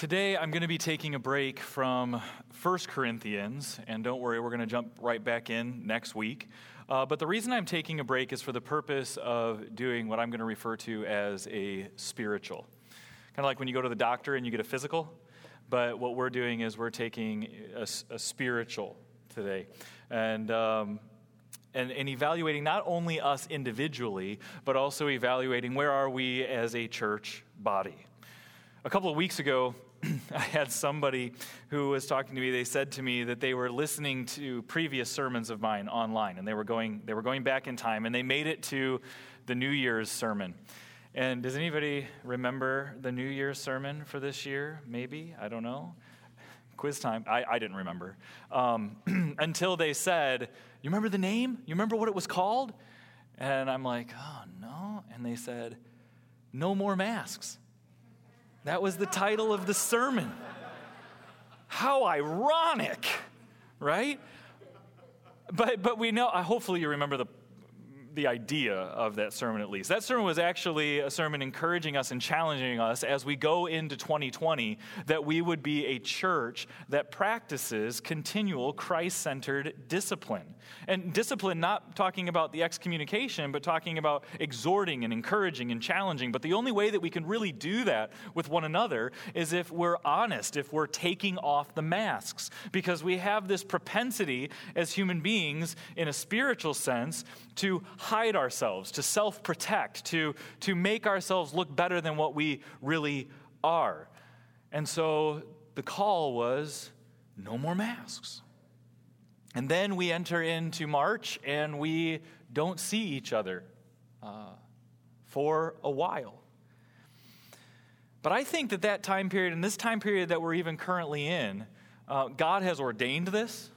Today, I'm going to be taking a break from 1 Corinthians, and don't worry, we're going to jump right back in next week. Uh, but the reason I'm taking a break is for the purpose of doing what I'm going to refer to as a spiritual. Kind of like when you go to the doctor and you get a physical, but what we're doing is we're taking a, a spiritual today. And um, and, and, evaluating not only us individually, but also evaluating where are we as a church body. A couple of weeks ago, I had somebody who was talking to me. They said to me that they were listening to previous sermons of mine online, and they were going, they were going back in time, and they made it to the New Year's sermon. And does anybody remember the New Year's sermon for this year? Maybe? I don't know. Quiz time. I, I didn't remember. Um, until they said, You remember the name? You remember what it was called? And I'm like, Oh, no. And they said, No more masks. That was the title of the sermon. How ironic, right? But, but we know, uh, hopefully, you remember the the idea of that sermon at least. That sermon was actually a sermon encouraging us and challenging us as we go into 2020 that we would be a church that practices continual Christ centered discipline. And discipline, not talking about the excommunication, but talking about exhorting and encouraging and challenging. But the only way that we can really do that with one another is if we're honest, if we're taking off the masks. Because we have this propensity as human beings, in a spiritual sense, to hide ourselves, to self protect, to, to make ourselves look better than what we really are. And so the call was no more masks. And then we enter into March and we don't see each other uh, for a while. But I think that that time period and this time period that we're even currently in, uh, God has ordained this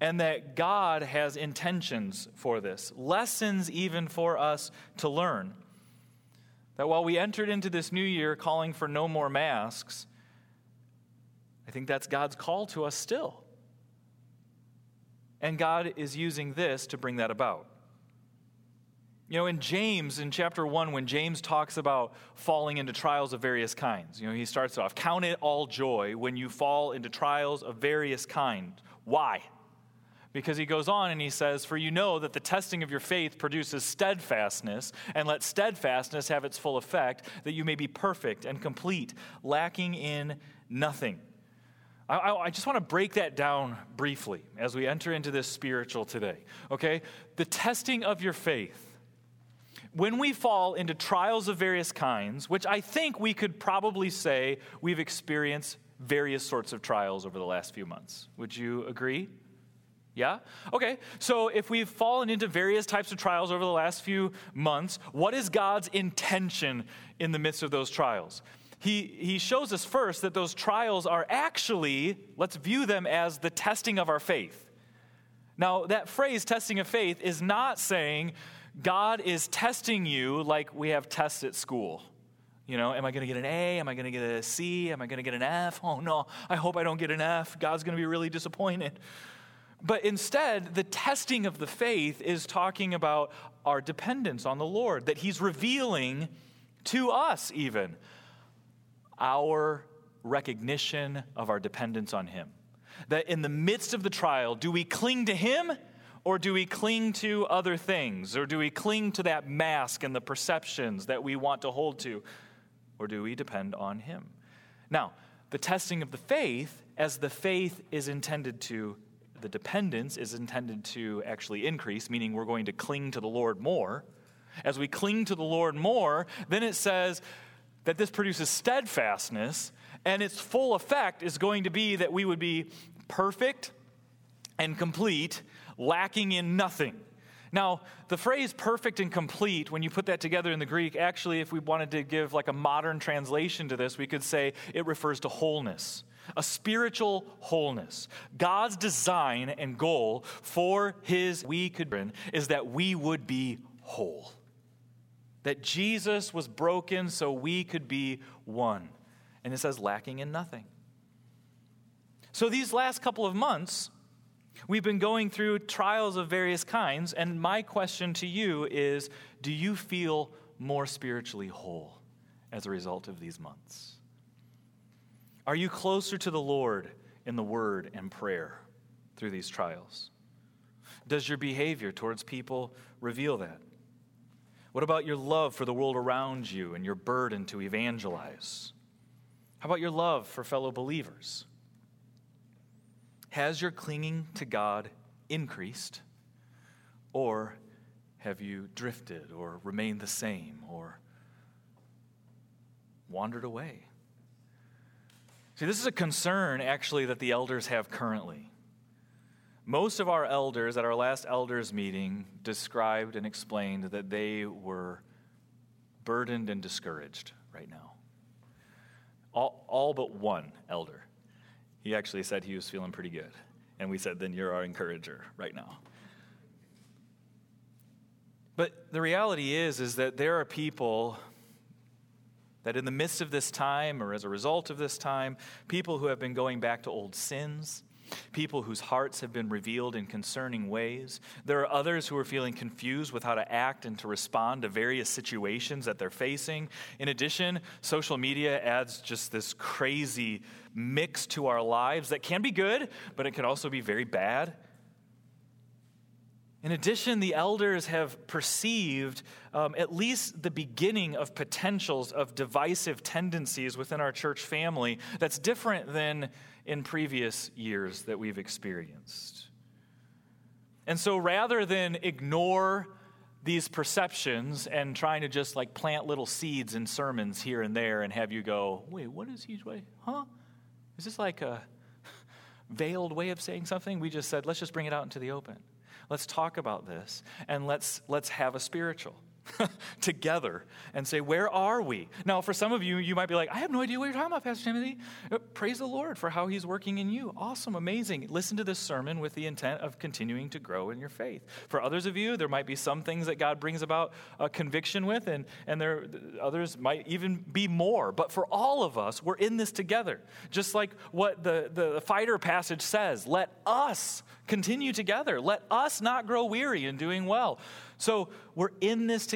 and that God has intentions for this, lessons even for us to learn. That while we entered into this new year calling for no more masks, I think that's God's call to us still. And God is using this to bring that about. You know, in James, in chapter 1, when James talks about falling into trials of various kinds, you know, he starts off, Count it all joy when you fall into trials of various kinds. Why? Because he goes on and he says, For you know that the testing of your faith produces steadfastness, and let steadfastness have its full effect, that you may be perfect and complete, lacking in nothing. I, I, I just want to break that down briefly as we enter into this spiritual today. Okay? The testing of your faith. When we fall into trials of various kinds, which I think we could probably say we've experienced various sorts of trials over the last few months. Would you agree? Yeah? Okay, so if we've fallen into various types of trials over the last few months, what is God's intention in the midst of those trials? He, he shows us first that those trials are actually, let's view them as the testing of our faith. Now, that phrase, testing of faith, is not saying God is testing you like we have tests at school. You know, am I going to get an A? Am I going to get a C? Am I going to get an F? Oh no, I hope I don't get an F. God's going to be really disappointed. But instead, the testing of the faith is talking about our dependence on the Lord, that He's revealing to us, even, our recognition of our dependence on Him. That in the midst of the trial, do we cling to Him or do we cling to other things? Or do we cling to that mask and the perceptions that we want to hold to? Or do we depend on Him? Now, the testing of the faith, as the faith is intended to the dependence is intended to actually increase, meaning we're going to cling to the Lord more. As we cling to the Lord more, then it says that this produces steadfastness, and its full effect is going to be that we would be perfect and complete, lacking in nothing. Now, the phrase perfect and complete, when you put that together in the Greek, actually, if we wanted to give like a modern translation to this, we could say it refers to wholeness a spiritual wholeness. God's design and goal for his we could bring is that we would be whole. That Jesus was broken so we could be one. And it says lacking in nothing. So these last couple of months, we've been going through trials of various kinds, and my question to you is do you feel more spiritually whole as a result of these months? Are you closer to the Lord in the word and prayer through these trials? Does your behavior towards people reveal that? What about your love for the world around you and your burden to evangelize? How about your love for fellow believers? Has your clinging to God increased? Or have you drifted or remained the same or wandered away? See, this is a concern actually that the elders have currently. Most of our elders at our last elders meeting described and explained that they were burdened and discouraged right now. All, all but one elder. He actually said he was feeling pretty good. And we said, then you're our encourager right now. But the reality is, is that there are people that in the midst of this time or as a result of this time, people who have been going back to old sins, people whose hearts have been revealed in concerning ways. There are others who are feeling confused with how to act and to respond to various situations that they're facing. In addition, social media adds just this crazy mix to our lives that can be good, but it can also be very bad. In addition, the elders have perceived um, at least the beginning of potentials of divisive tendencies within our church family that's different than in previous years that we've experienced. And so rather than ignore these perceptions and trying to just like plant little seeds in sermons here and there and have you go, wait, what is he, huh? Is this like a veiled way of saying something? We just said, let's just bring it out into the open. Let's talk about this and let's, let's have a spiritual. together and say, Where are we? Now, for some of you, you might be like, I have no idea what you're talking about, Pastor Timothy. Uh, praise the Lord for how he's working in you. Awesome, amazing. Listen to this sermon with the intent of continuing to grow in your faith. For others of you, there might be some things that God brings about a conviction with, and, and there others might even be more. But for all of us, we're in this together. Just like what the, the fighter passage says let us continue together. Let us not grow weary in doing well. So we're in this together.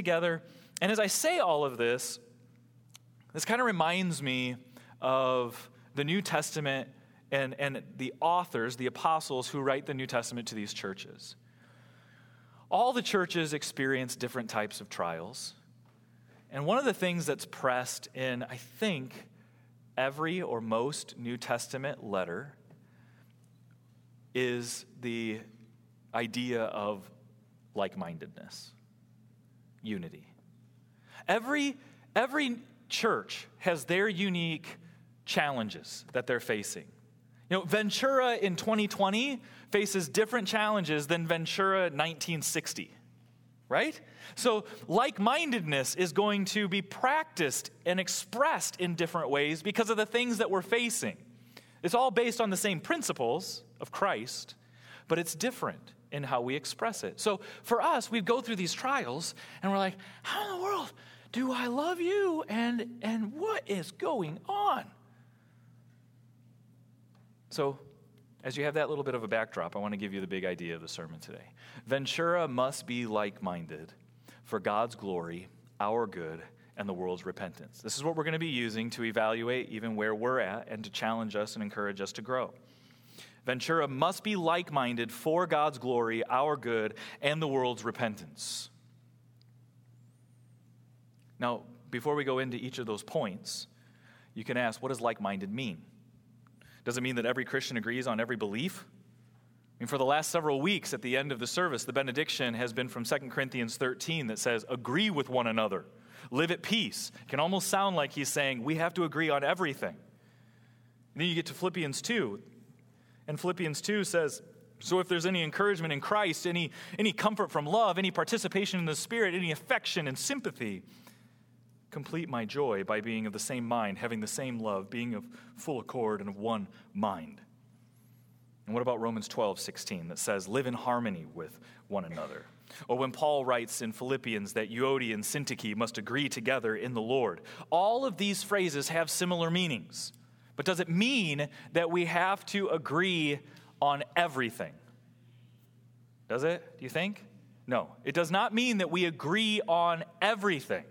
And as I say all of this, this kind of reminds me of the New Testament and, and the authors, the apostles who write the New Testament to these churches. All the churches experience different types of trials. And one of the things that's pressed in, I think, every or most New Testament letter is the idea of like mindedness, unity. Every, every church has their unique challenges that they're facing. You know, Ventura in 2020 faces different challenges than Ventura 1960, right? So, like mindedness is going to be practiced and expressed in different ways because of the things that we're facing. It's all based on the same principles of Christ, but it's different in how we express it. So for us, we go through these trials and we're like, how in the world do I love you? And, and what is going on? So, as you have that little bit of a backdrop, I want to give you the big idea of the sermon today. Ventura must be like minded for God's glory, our good, and the world's repentance. This is what we're going to be using to evaluate even where we're at and to challenge us and encourage us to grow. Ventura must be like minded for God's glory, our good, and the world's repentance. Now, before we go into each of those points, you can ask, what does like minded mean? Does it mean that every Christian agrees on every belief? I mean, for the last several weeks at the end of the service, the benediction has been from 2 Corinthians 13 that says, agree with one another, live at peace. It can almost sound like he's saying, we have to agree on everything. And then you get to Philippians 2, and Philippians 2 says, So if there's any encouragement in Christ, any, any comfort from love, any participation in the Spirit, any affection and sympathy, complete my joy by being of the same mind, having the same love, being of full accord and of one mind. And what about Romans 12, 16, that says, Live in harmony with one another? Or when Paul writes in Philippians that Euodia and Syntyche must agree together in the Lord. All of these phrases have similar meanings. But does it mean that we have to agree on everything? Does it, do you think? No, it does not mean that we agree on everything.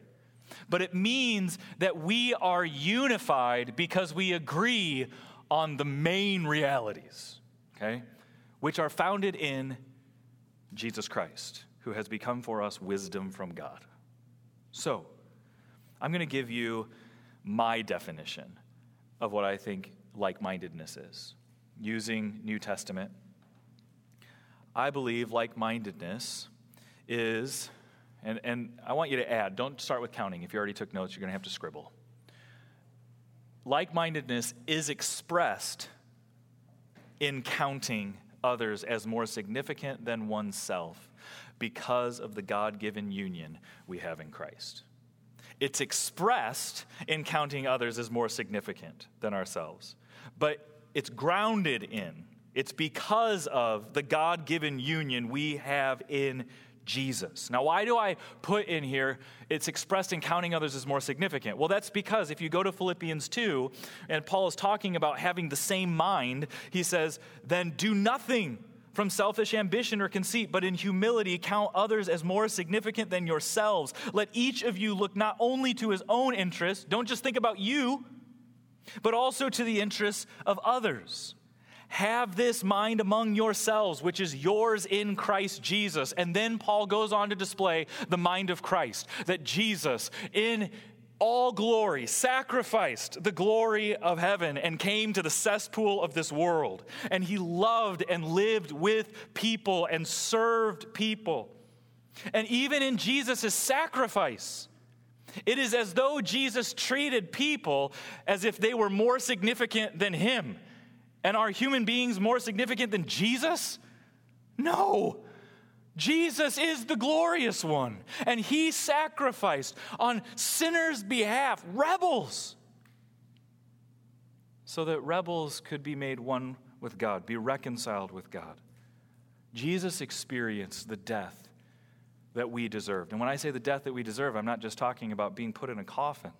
but it means that we are unified because we agree on the main realities, okay? Which are founded in Jesus Christ, who has become for us wisdom from God. So, I'm going to give you my definition of what I think like mindedness is using New Testament. I believe like mindedness is, and, and I want you to add, don't start with counting. If you already took notes, you're going to have to scribble. Like mindedness is expressed in counting others as more significant than oneself because of the God given union we have in Christ. It's expressed in counting others as more significant than ourselves, but it's grounded in, it's because of the God given union we have in Jesus. Now, why do I put in here it's expressed in counting others as more significant? Well, that's because if you go to Philippians 2, and Paul is talking about having the same mind, he says, then do nothing from selfish ambition or conceit, but in humility count others as more significant than yourselves. Let each of you look not only to his own interests, don't just think about you, but also to the interests of others. Have this mind among yourselves, which is yours in Christ Jesus. And then Paul goes on to display the mind of Christ, that Jesus, in all glory, sacrificed the glory of heaven and came to the cesspool of this world. And he loved and lived with people and served people. And even in Jesus' sacrifice, it is as though Jesus treated people as if they were more significant than him and are human beings more significant than Jesus? No. Jesus is the glorious one, and he sacrificed on sinners' behalf, rebels, so that rebels could be made one with God, be reconciled with God. Jesus experienced the death that we deserved. And when I say the death that we deserve, I'm not just talking about being put in a coffin.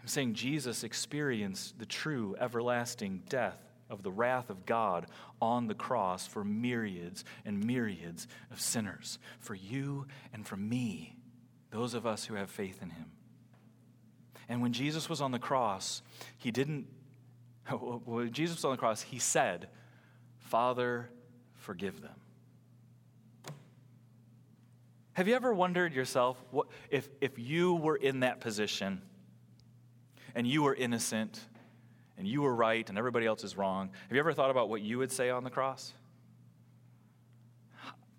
I'm saying Jesus experienced the true everlasting death of the wrath of God on the cross for myriads and myriads of sinners, for you and for me, those of us who have faith in him. And when Jesus was on the cross, he didn't, when Jesus was on the cross, he said, Father, forgive them. Have you ever wondered yourself what, if, if you were in that position and you were innocent and you were right and everybody else is wrong. Have you ever thought about what you would say on the cross?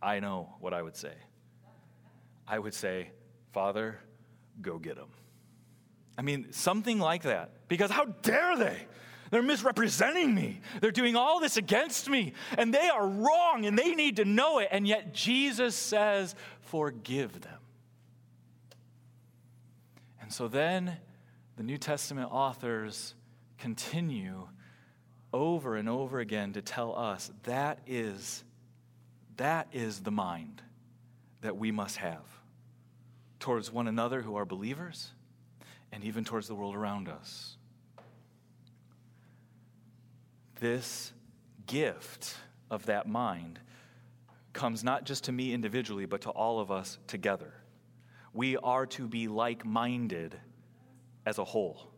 I know what I would say. I would say, Father, go get them. I mean, something like that. Because how dare they? They're misrepresenting me. They're doing all this against me, and they are wrong, and they need to know it. And yet, Jesus says, Forgive them. And so then the New Testament authors continue over and over again to tell us that is that is the mind that we must have towards one another who are believers and even towards the world around us. This gift of that mind comes not just to me individually, but to all of us together. We are to be like minded as a whole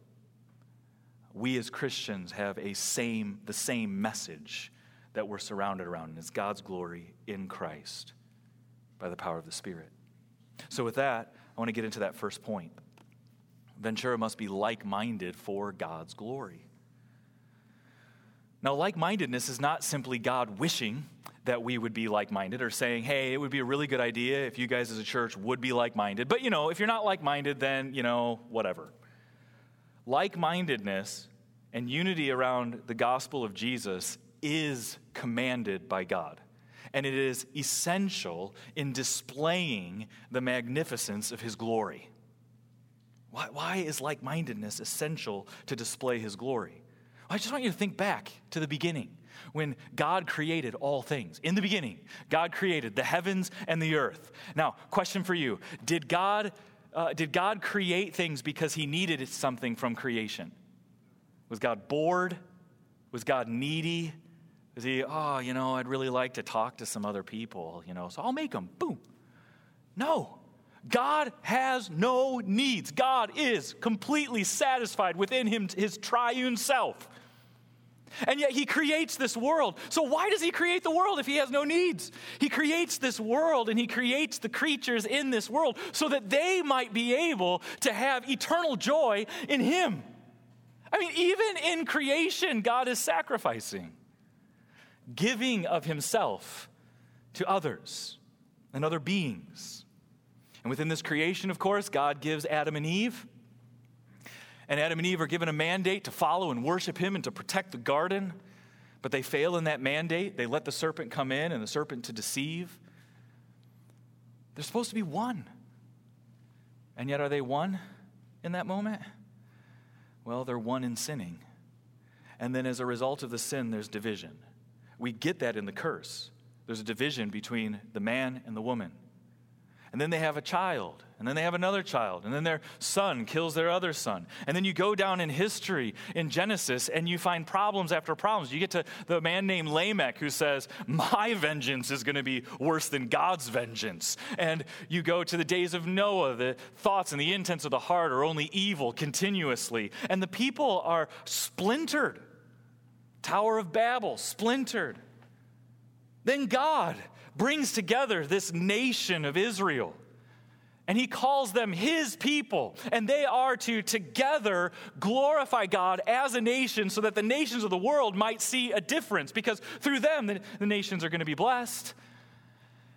we as Christians have a same, the same message that we're surrounded around, and it's God's glory in Christ by the power of the Spirit. So, with that, I want to get into that first point. Ventura must be like minded for God's glory. Now, like mindedness is not simply God wishing that we would be like minded or saying, hey, it would be a really good idea if you guys as a church would be like minded. But, you know, if you're not like minded, then, you know, whatever like mindedness and unity around the gospel of Jesus is commanded by God. And it is essential in displaying the magnificence of his glory. Why, why is like mindedness essential to display his glory? Well, I just want you to think back to the beginning when God created all things. In the beginning, God created the heavens and the earth. Now, question for you Did God uh, did God create things because he needed something from creation? Was God bored? Was God needy? Was he, oh, you know, I'd really like to talk to some other people, you know, so I'll make them. Boom. No. God has no needs. God is completely satisfied within him, his triune self. And yet he creates this world. So why does he create the world if he has no needs? He creates this world and he creates the creatures in this world so that they might be able to have eternal joy in him. I mean, even in creation, God is sacrificing, giving of himself to others and other beings. And within this creation, of course, God gives Adam and Eve and Adam and Eve are given a mandate to follow and worship him and to protect the garden. But they fail in that mandate. They let the serpent come in and the serpent to deceive. They're supposed to be one. And yet, are they one in that moment? Well, they're one in sinning. And then, as a result of the sin, there's division. We get that in the curse. There's a division between the man and the woman and then they have a child, and then they have another child, and then their son kills their other son. And then you go down in history in Genesis and you find problems after problems. You get to the man named Lamech who says, My vengeance is going to be worse than God's vengeance. And you go to the days of Noah, the thoughts and the intents of the heart are only evil continuously. And the people are splintered. Tower of Babel, splintered. Then God brings together this nation of Israel. And he calls them his people. And they are to together glorify God as a nation so that the nations of the world might see a difference. Because through them, the, the nations are going to be blessed.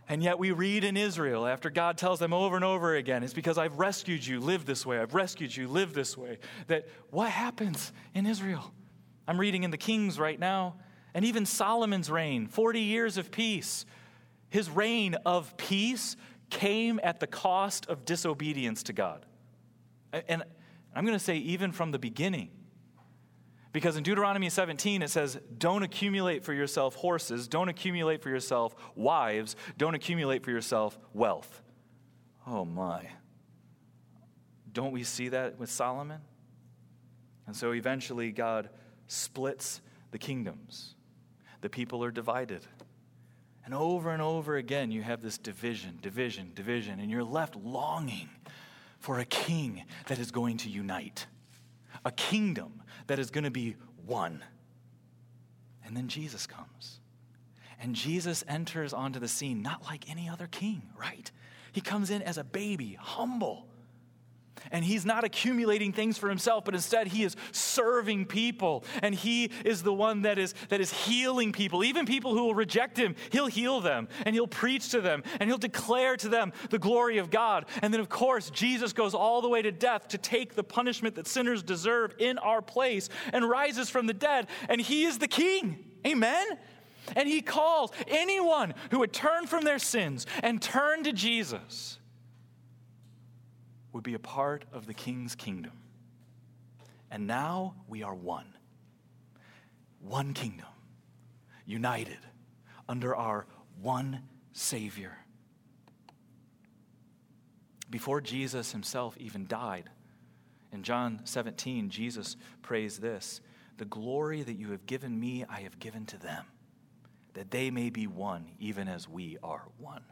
And yet we read in Israel, after God tells them over and over again, it's because I've rescued you, live this way. I've rescued you, live this way. That what happens in Israel? I'm reading in the Kings right now. And even Solomon's reign, 40 years of peace. His reign of peace came at the cost of disobedience to God. And I'm going to say, even from the beginning. Because in Deuteronomy 17, it says, Don't accumulate for yourself horses, don't accumulate for yourself wives, don't accumulate for yourself wealth. Oh my. Don't we see that with Solomon? And so eventually, God splits the kingdoms. The people are divided. And over and over again, you have this division, division, division, and you're left longing for a king that is going to unite, a kingdom that is going to be one. And then Jesus comes. And Jesus enters onto the scene not like any other king, right? He comes in as a baby, humble and he's not accumulating things for himself, but instead he is serving people. And he is the one that is, that is healing people. Even people who will reject him, he'll heal them and he'll preach to them and he'll declare to them the glory of God. And then, of course, Jesus goes all the way to death to take the punishment that sinners deserve in our place and rises from the dead. And he is the king. Amen? And he calls anyone who would turn from their sins and turn to Jesus would be a part of the king's kingdom. And now we are one. One kingdom, united under our one Savior. Before Jesus himself even died, in John 17, Jesus prays this The glory that you have given me, I have given to them, that they may be one, even as we are one.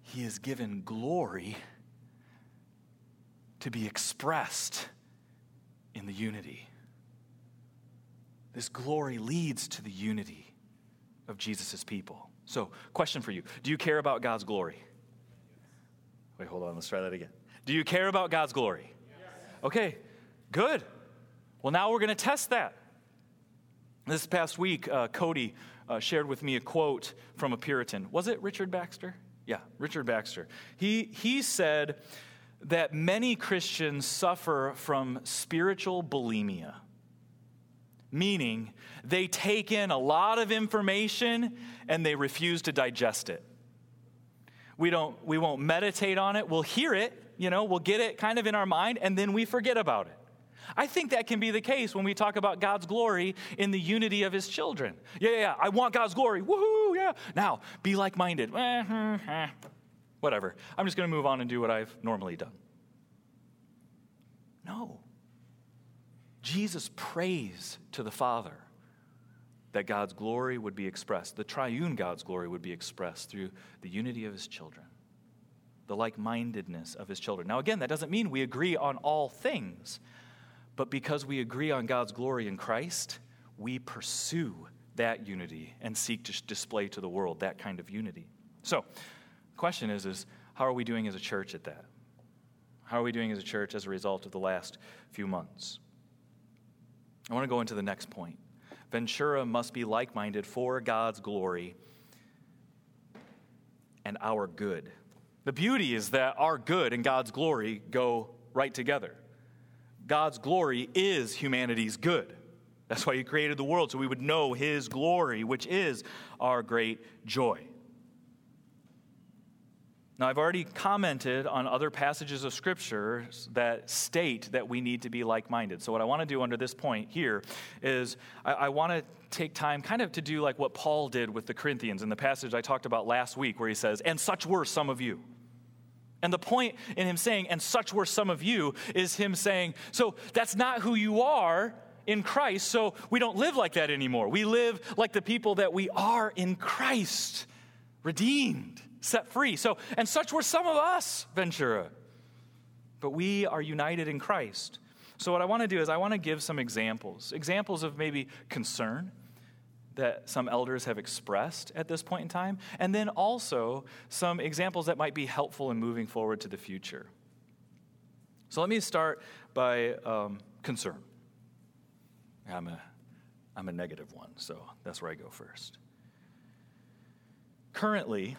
He has given glory to be expressed in the unity. This glory leads to the unity of Jesus' people. So, question for you Do you care about God's glory? Wait, hold on, let's try that again. Do you care about God's glory? Yes. Okay, good. Well, now we're going to test that. This past week, uh, Cody uh, shared with me a quote from a Puritan. Was it Richard Baxter? Yeah, Richard Baxter. He, he said, that many Christians suffer from spiritual bulimia, meaning they take in a lot of information and they refuse to digest it. We, don't, we won't meditate on it, we'll hear it, you know, we'll get it kind of in our mind, and then we forget about it. I think that can be the case when we talk about God's glory in the unity of his children. Yeah, yeah, yeah. I want God's glory. Woohoo, yeah. Now, be like minded. Eh, hmm, hmm. Whatever. I'm just going to move on and do what I've normally done. No. Jesus prays to the Father that God's glory would be expressed, the triune God's glory would be expressed through the unity of his children. the like mindedness of his children. Now, again, that doesn't mean we agree on all things, but because we agree on God's glory in Christ, we pursue that unity and seek to display to the world that kind of unity. So, the question is, is how are we doing as a church at that? How are we doing as a church as a result of the last few months? I want to go into the next point. Ventura must be like minded for God's glory and our good. The beauty is that our good and God's glory go right together. God's glory is humanity's good. That's why He created the world, so we would know His glory, which is our great joy. Now, I've already commented on other passages of Scripture that state that we need to be like minded. So, what I want to do under this point here is I, I want to take time kind of to do like what Paul did with the Corinthians in the passage I talked about last week, where he says, And such were some of you. And the point in him saying, And such were some of you, is him saying, So that's not who you are in Christ, so we don't live like that anymore. We live like the people that we are in Christ, redeemed set free. So, and such were some of us, Ventura. But we are united in Christ. So, what I want to do is, I want to give some examples examples of maybe concern that some elders have expressed at this point in time, and then also some examples that might be helpful in moving forward to the future. So, let me start by um, concern. I'm a, I'm a negative one, so that's where I go first. Currently,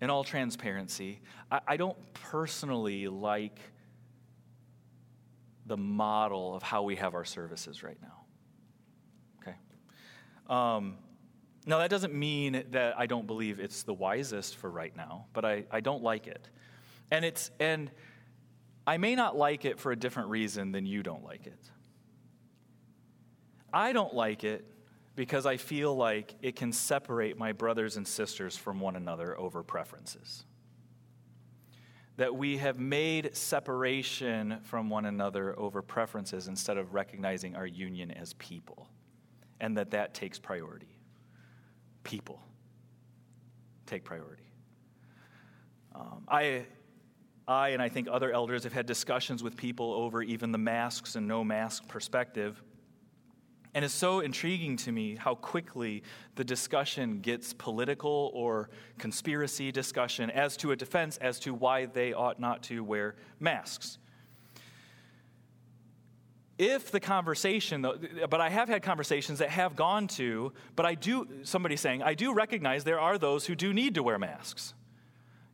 in all transparency, I, I don't personally like the model of how we have our services right now. Okay? Um, now, that doesn't mean that I don't believe it's the wisest for right now, but I, I don't like it. And, it's, and I may not like it for a different reason than you don't like it. I don't like it because I feel like it can separate my brothers and sisters from one another over preferences. That we have made separation from one another over preferences instead of recognizing our union as people, and that that takes priority. People take priority. Um, I, I and I think other elders have had discussions with people over even the masks and no mask perspective and it's so intriguing to me how quickly the discussion gets political or conspiracy discussion as to a defense as to why they ought not to wear masks. If the conversation, but I have had conversations that have gone to, but I do, somebody saying, I do recognize there are those who do need to wear masks.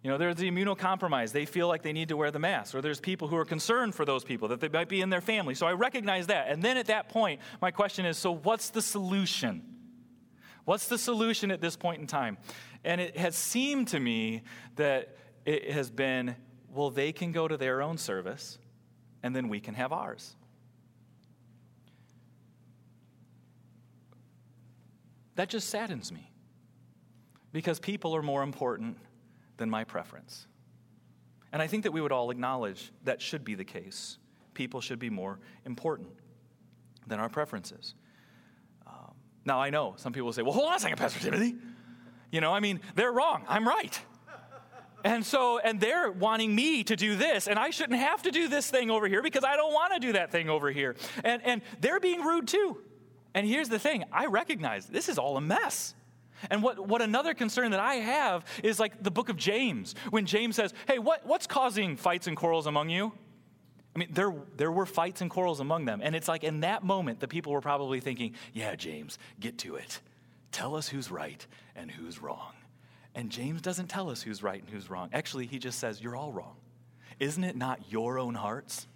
You know, there's the immunocompromised. They feel like they need to wear the mask. Or there's people who are concerned for those people, that they might be in their family. So I recognize that. And then at that point, my question is so what's the solution? What's the solution at this point in time? And it has seemed to me that it has been well, they can go to their own service, and then we can have ours. That just saddens me because people are more important than my preference. And I think that we would all acknowledge that should be the case. People should be more important than our preferences. Um, now, I know some people say, well, hold on a second, Pastor Timothy. You know, I mean, they're wrong. I'm right. And so, and they're wanting me to do this, and I shouldn't have to do this thing over here because I don't want to do that thing over here. And, and they're being rude too. And here's the thing I recognize this is all a mess. And what, what another concern that I have is like the book of James, when James says, Hey, what, what's causing fights and quarrels among you? I mean, there, there were fights and quarrels among them. And it's like in that moment, the people were probably thinking, Yeah, James, get to it. Tell us who's right and who's wrong. And James doesn't tell us who's right and who's wrong. Actually, he just says, You're all wrong. Isn't it not your own hearts?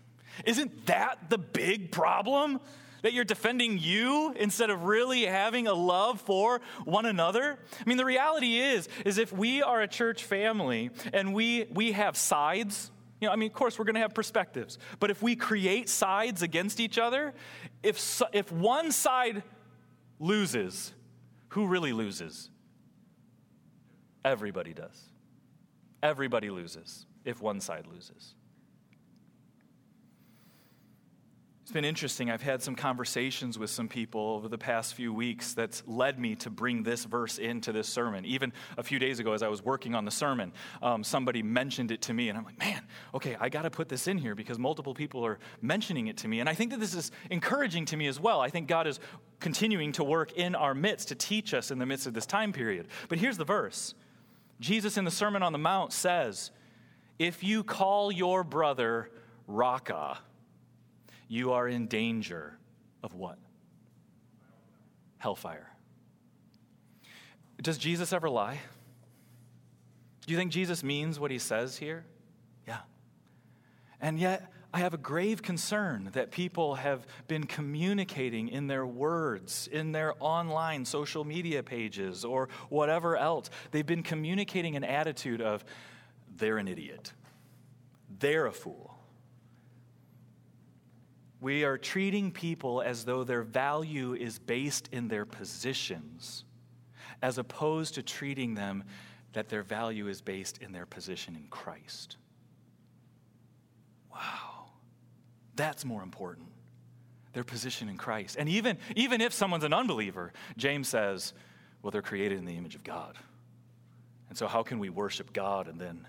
Isn't that the big problem? That you're defending you instead of really having a love for one another? I mean, the reality is, is if we are a church family and we, we have sides, you know, I mean, of course, we're going to have perspectives. But if we create sides against each other, if, if one side loses, who really loses? Everybody does. Everybody loses if one side loses. It's been interesting. I've had some conversations with some people over the past few weeks that's led me to bring this verse into this sermon. Even a few days ago, as I was working on the sermon, um, somebody mentioned it to me, and I'm like, man, okay, I got to put this in here because multiple people are mentioning it to me. And I think that this is encouraging to me as well. I think God is continuing to work in our midst to teach us in the midst of this time period. But here's the verse Jesus in the Sermon on the Mount says, If you call your brother Raca, you are in danger of what? Hellfire. Does Jesus ever lie? Do you think Jesus means what he says here? Yeah. And yet, I have a grave concern that people have been communicating in their words, in their online social media pages, or whatever else. They've been communicating an attitude of, they're an idiot, they're a fool. We are treating people as though their value is based in their positions, as opposed to treating them that their value is based in their position in Christ. Wow. That's more important. Their position in Christ. And even, even if someone's an unbeliever, James says, well, they're created in the image of God. And so how can we worship God and then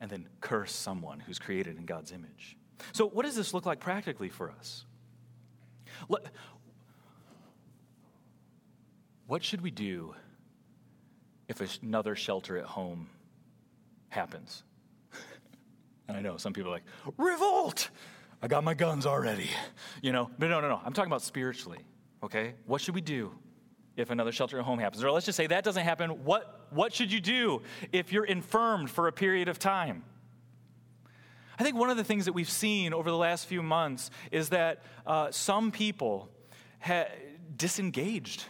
and then curse someone who's created in God's image? So, what does this look like practically for us? What should we do if another shelter at home happens? and I know some people are like, revolt! I got my guns already. You know, but no, no, no. I'm talking about spiritually, okay? What should we do if another shelter at home happens? Or let's just say that doesn't happen. What, what should you do if you're infirmed for a period of time? I think one of the things that we've seen over the last few months is that uh, some people ha- disengaged.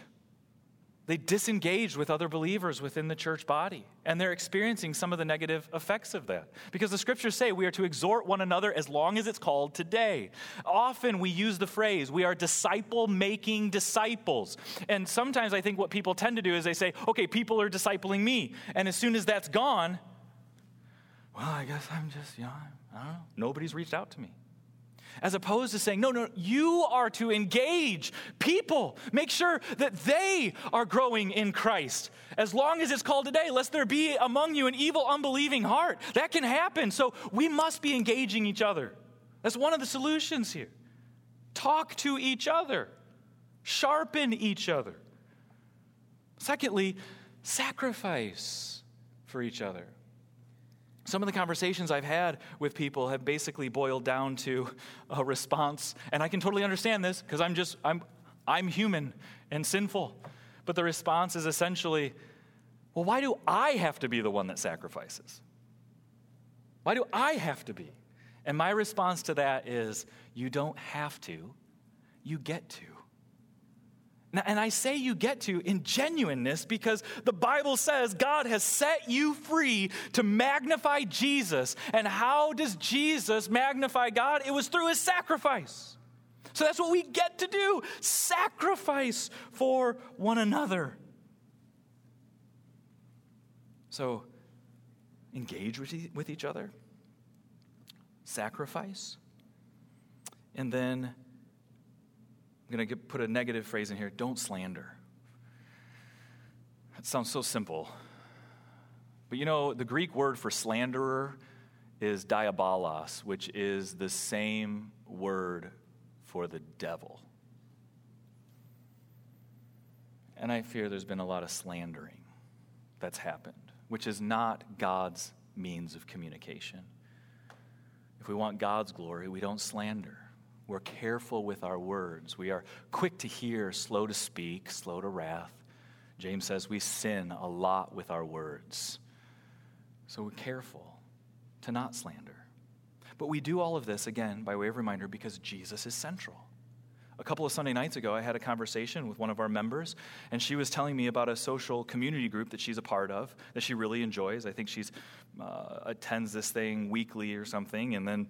They disengaged with other believers within the church body, and they're experiencing some of the negative effects of that. Because the scriptures say we are to exhort one another as long as it's called today. Often we use the phrase, we are disciple making disciples. And sometimes I think what people tend to do is they say, okay, people are discipling me. And as soon as that's gone, well, I guess I'm just, you know, Don't know. Nobody's reached out to me. As opposed to saying, no, no, you are to engage people. Make sure that they are growing in Christ. As long as it's called today, lest there be among you an evil, unbelieving heart. That can happen. So we must be engaging each other. That's one of the solutions here. Talk to each other, sharpen each other. Secondly, sacrifice for each other. Some of the conversations I've had with people have basically boiled down to a response, and I can totally understand this because I'm just, I'm, I'm human and sinful. But the response is essentially, well, why do I have to be the one that sacrifices? Why do I have to be? And my response to that is, you don't have to, you get to. And I say you get to in genuineness because the Bible says God has set you free to magnify Jesus. And how does Jesus magnify God? It was through his sacrifice. So that's what we get to do sacrifice for one another. So engage with each other, sacrifice, and then I'm going to put a negative phrase in here don't slander. That sounds so simple. But you know, the Greek word for slanderer is diabolos, which is the same word for the devil. And I fear there's been a lot of slandering that's happened, which is not God's means of communication. If we want God's glory, we don't slander. We're careful with our words. We are quick to hear, slow to speak, slow to wrath. James says we sin a lot with our words. So we're careful to not slander. But we do all of this, again, by way of reminder, because Jesus is central. A couple of Sunday nights ago, I had a conversation with one of our members, and she was telling me about a social community group that she's a part of that she really enjoys. I think she uh, attends this thing weekly or something, and then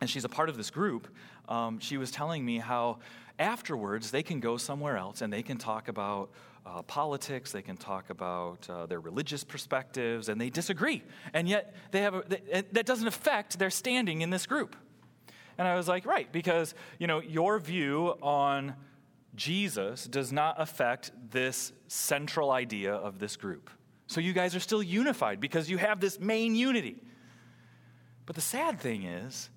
and she's a part of this group, um, she was telling me how afterwards they can go somewhere else and they can talk about uh, politics, they can talk about uh, their religious perspectives, and they disagree. And yet, they have a, they, that doesn't affect their standing in this group. And I was like, right, because, you know, your view on Jesus does not affect this central idea of this group. So you guys are still unified because you have this main unity. But the sad thing is,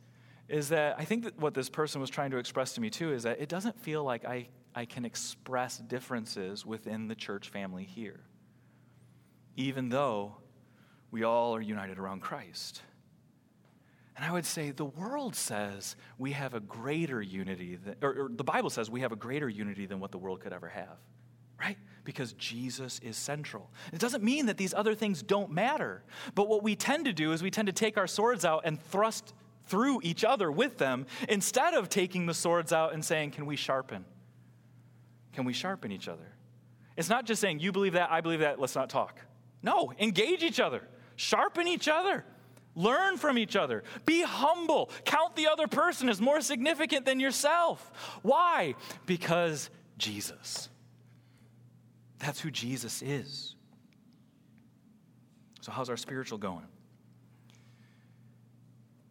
is that I think that what this person was trying to express to me too is that it doesn't feel like I, I can express differences within the church family here, even though we all are united around Christ. And I would say the world says we have a greater unity, than, or, or, the Bible says we have a greater unity than what the world could ever have, right? Because Jesus is central. It doesn't mean that these other things don't matter. But what we tend to do is we tend to take our swords out and thrust through each other with them instead of taking the swords out and saying, Can we sharpen? Can we sharpen each other? It's not just saying, You believe that, I believe that, let's not talk. No, engage each other, sharpen each other. Learn from each other. Be humble. Count the other person as more significant than yourself. Why? Because Jesus. That's who Jesus is. So, how's our spiritual going?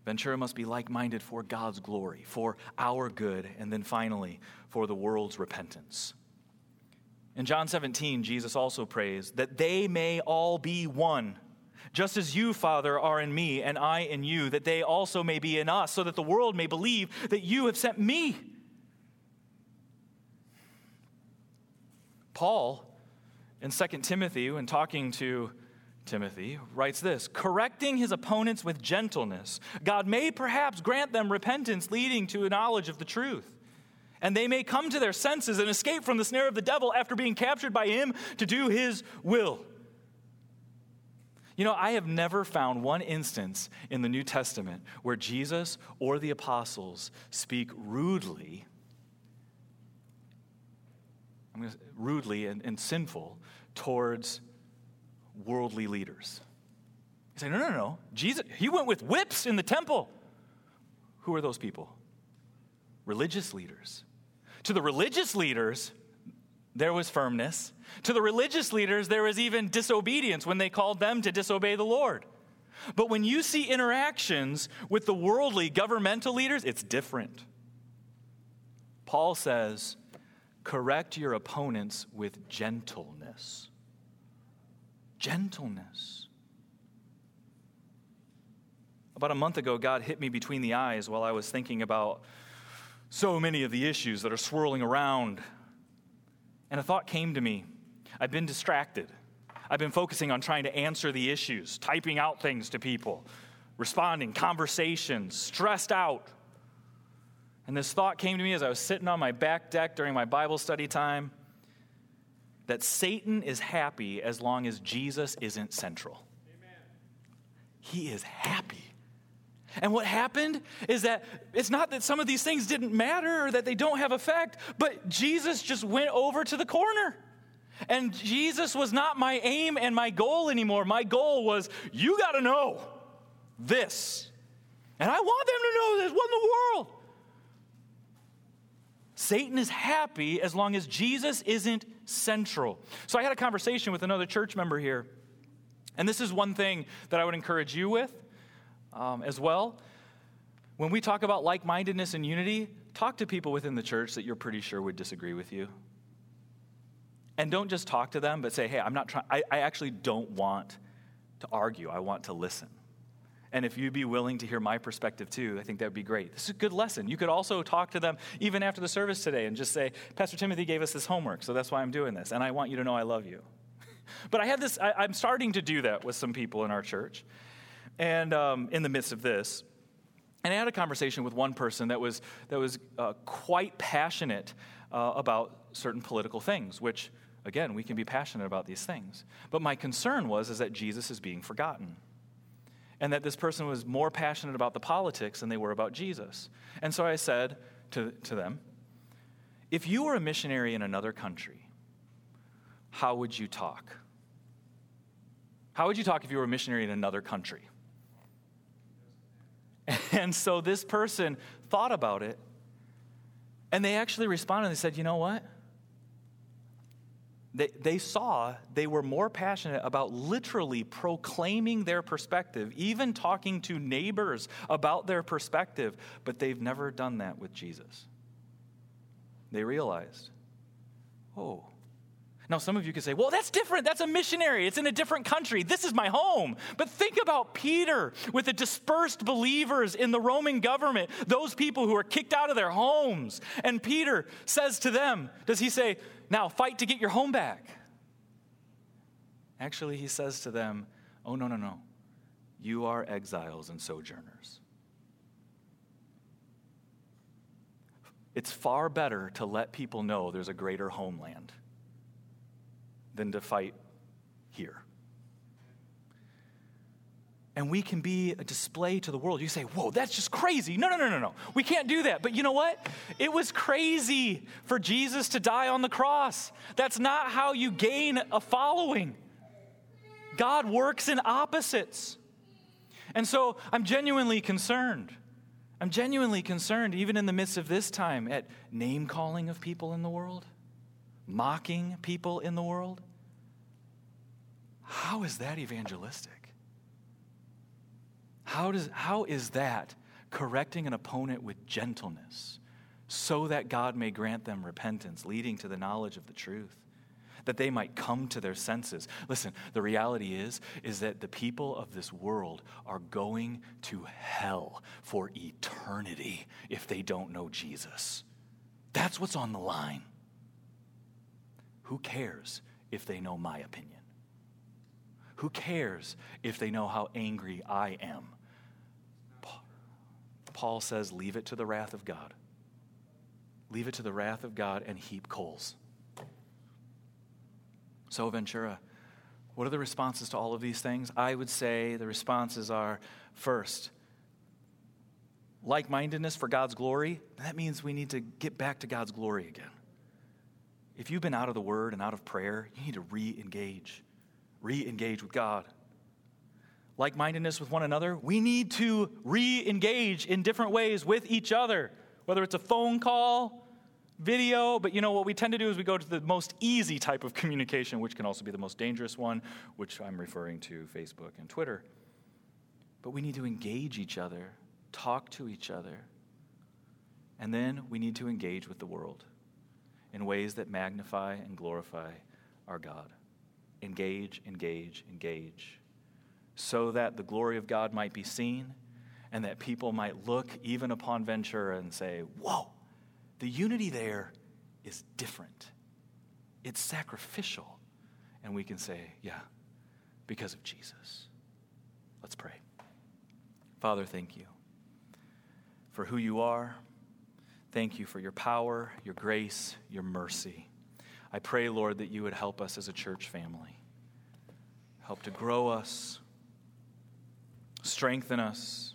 Ventura must be like minded for God's glory, for our good, and then finally, for the world's repentance. In John 17, Jesus also prays that they may all be one, just as you, Father, are in me and I in you, that they also may be in us, so that the world may believe that you have sent me. Paul, in 2 Timothy, when talking to Timothy, writes this correcting his opponents with gentleness, God may perhaps grant them repentance leading to a knowledge of the truth. And they may come to their senses and escape from the snare of the devil after being captured by him to do his will. You know, I have never found one instance in the New Testament where Jesus or the apostles speak rudely, I'm going to rudely and, and sinful towards worldly leaders. He said, no, no, no. Jesus, he went with whips in the temple. Who are those people? Religious leaders. To the religious leaders, there was firmness. To the religious leaders, there was even disobedience when they called them to disobey the Lord. But when you see interactions with the worldly governmental leaders, it's different. Paul says, correct your opponents with gentleness gentleness. About a month ago, God hit me between the eyes while I was thinking about so many of the issues that are swirling around. And a thought came to me I've been distracted. I've been focusing on trying to answer the issues, typing out things to people, responding, conversations, stressed out. And this thought came to me as I was sitting on my back deck during my Bible study time that Satan is happy as long as Jesus isn't central. Amen. He is happy. And what happened is that it's not that some of these things didn't matter or that they don't have effect, but Jesus just went over to the corner. And Jesus was not my aim and my goal anymore. My goal was, you got to know this. And I want them to know this. What in the world? Satan is happy as long as Jesus isn't central. So I had a conversation with another church member here. And this is one thing that I would encourage you with um, as well. When we talk about like mindedness and unity, talk to people within the church that you're pretty sure would disagree with you. And don't just talk to them, but say, hey, I'm not trying, I actually don't want to argue, I want to listen. And if you'd be willing to hear my perspective too, I think that would be great. This is a good lesson. You could also talk to them even after the service today and just say, Pastor Timothy gave us this homework, so that's why I'm doing this. And I want you to know I love you. but I had this, I, am starting to do that with some people in our church. And um, in the midst of this, and I had a conversation with one person that was, that was uh, quite passionate uh, about certain political things, which, again, we can be passionate about these things. But my concern was is that Jesus is being forgotten and that this person was more passionate about the politics than they were about Jesus. And so I said to, to them, if you were a missionary in another country, how would you talk? How would you talk if you were a missionary in another country? And so this person thought about it, and they actually responded. and They said, You know what? They, they saw they were more passionate about literally proclaiming their perspective, even talking to neighbors about their perspective, but they've never done that with Jesus. They realized, oh, now, some of you could say, well, that's different. That's a missionary. It's in a different country. This is my home. But think about Peter with the dispersed believers in the Roman government, those people who are kicked out of their homes. And Peter says to them, does he say, now fight to get your home back? Actually, he says to them, oh, no, no, no. You are exiles and sojourners. It's far better to let people know there's a greater homeland than to fight here. And we can be a display to the world. You say, whoa, that's just crazy. No, no, no, no, no. We can't do that. But you know what? It was crazy for Jesus to die on the cross. That's not how you gain a following. God works in opposites. And so I'm genuinely concerned. I'm genuinely concerned, even in the midst of this time, at name calling of people in the world, mocking people in the world. How is that evangelistic? How, does, how is that correcting an opponent with gentleness so that God may grant them repentance, leading to the knowledge of the truth? That they might come to their senses. Listen, the reality is, is that the people of this world are going to hell for eternity if they don't know Jesus. That's what's on the line. Who cares if they know my opinion? Who cares if they know how angry I am? Paul says, Leave it to the wrath of God. Leave it to the wrath of God and heap coals. So, Ventura, what are the responses to all of these things? I would say the responses are first, like mindedness for God's glory. That means we need to get back to God's glory again. If you've been out of the word and out of prayer, you need to re engage re engage with God. Like mindedness with one another, we need to re engage in different ways with each other, whether it's a phone call, video, but you know what we tend to do is we go to the most easy type of communication, which can also be the most dangerous one, which I'm referring to Facebook and Twitter. But we need to engage each other, talk to each other, and then we need to engage with the world in ways that magnify and glorify our God engage, engage, engage, so that the glory of God might be seen and that people might look even upon Ventura and say, Whoa, the unity there is different. It's sacrificial. And we can say, Yeah, because of Jesus. Let's pray. Father, thank you for who you are. Thank you for your power, your grace, your mercy. I pray, Lord, that you would help us as a church family. Help to grow us, strengthen us.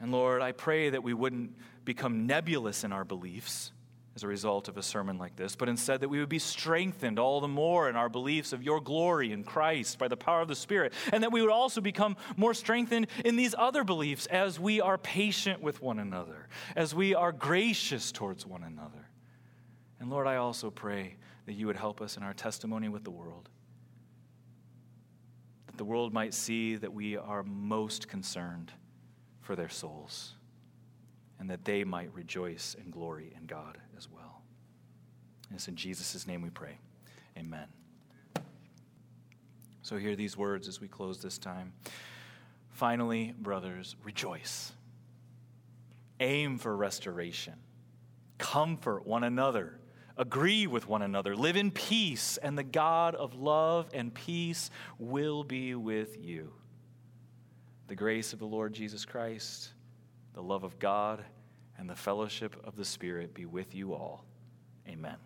And Lord, I pray that we wouldn't become nebulous in our beliefs as a result of a sermon like this, but instead that we would be strengthened all the more in our beliefs of your glory in Christ by the power of the Spirit, and that we would also become more strengthened in these other beliefs as we are patient with one another, as we are gracious towards one another. And Lord, I also pray that you would help us in our testimony with the world. The world might see that we are most concerned for their souls, and that they might rejoice and glory in God as well. And it's in Jesus' name we pray. Amen. So, hear these words as we close this time. Finally, brothers, rejoice. Aim for restoration. Comfort one another Agree with one another. Live in peace, and the God of love and peace will be with you. The grace of the Lord Jesus Christ, the love of God, and the fellowship of the Spirit be with you all. Amen.